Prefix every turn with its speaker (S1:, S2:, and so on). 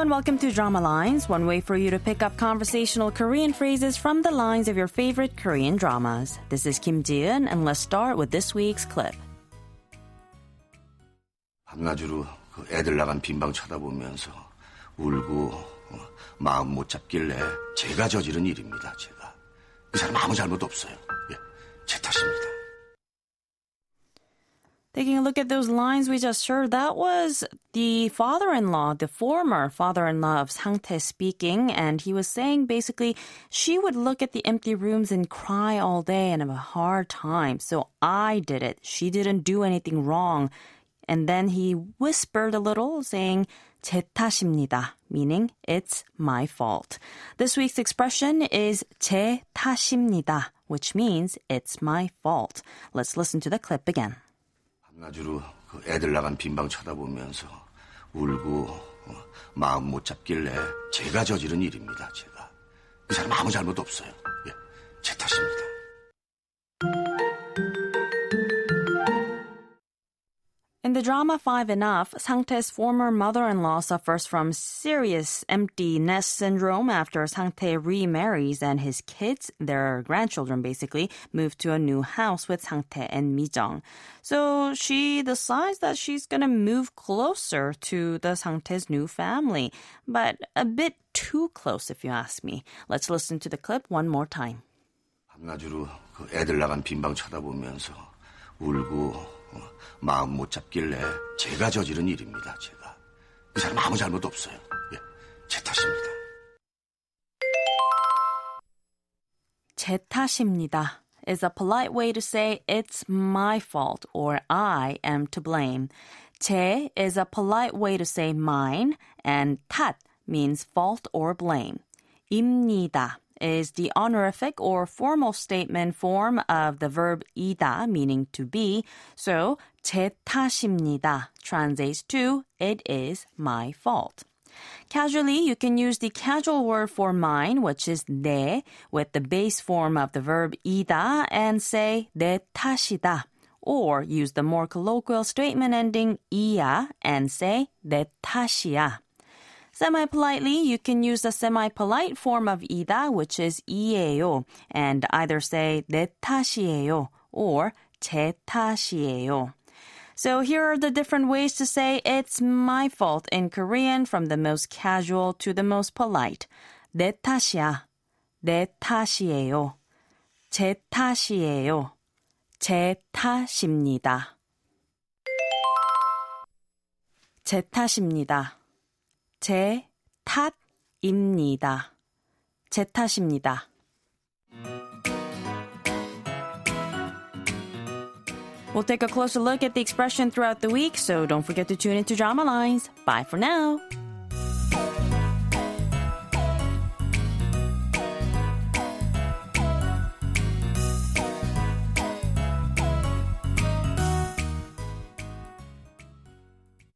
S1: and welcome to Drama Lines, one way for you to pick up conversational Korean phrases from the lines of your favorite Korean dramas. This is Kim Ji-eun, and let's start with this week's clip.
S2: 밤낮으로 그 애들 나간 빈방 쳐다보면서 울고 어, 마음 못 잡길래 제가 저지른 일입니다. 제가 그 사람 아무 잘못 없어요. 예, 제 탓입니다.
S1: Taking a look at those lines we just heard, that was the father in law, the former father in law of Sang-tae speaking, and he was saying basically she would look at the empty rooms and cry all day and have a hard time. So I did it. She didn't do anything wrong. And then he whispered a little, saying, 제 탓입니다, meaning it's my fault. This week's expression is 제 탓입니다, which means it's my fault. Let's listen to the clip again.
S2: 밤낮으로 그 애들 나간 빈방 쳐다보면서 울고 어, 마음 못 잡길래 제가 저지른 일입니다. 제가 그 사람 아무 잘못 없어요. 예, 제 탓입니다.
S1: In the drama Five Enough, Sang-tae's former mother-in-law suffers from serious empty nest syndrome after Sang-tae remarries and his kids, their grandchildren basically, move to a new house with Sang-tae and Mijong. So she decides that she's gonna move closer to the Sang-tae's new family, but a bit too close if you ask me. Let's listen to the clip one more time.
S2: 그 애들 나간 빈방 쳐다보면서 울고 어, 마음 못 잡길래 제가 저지른 일입니다. 제가 그 사람 아무 잘못 없어요. 예, 제 탓입니다.
S1: 제 탓입니다 is a polite way to say it's my fault or I am to blame. 제 is a polite way to say mine and 탓 means fault or blame. 입니다 is the honorific or formal statement form of the verb 이다 meaning to be. So 제 탓입니다 translates to it is my fault. Casually, you can use the casual word for mine, which is 내, with the base form of the verb 이다 and say 내 탓이다. Or use the more colloquial statement ending 이야 and say 내 탓이야. Semi-politely, you can use the semi-polite form of 이다, which is 이에요, and either say 내 탓이에요 or 제 탓이에요. So here are the different ways to say it's my fault in Korean from the most casual to the most polite. 내 탓이야. 내 탓이에요. 제 탓이에요. 제 탓입니다. 제 탓입니다. 제 탓입니다. 제 탓입니다. We'll take a closer look at the expression throughout the week, so don't forget to tune into Drama Lines. Bye for now.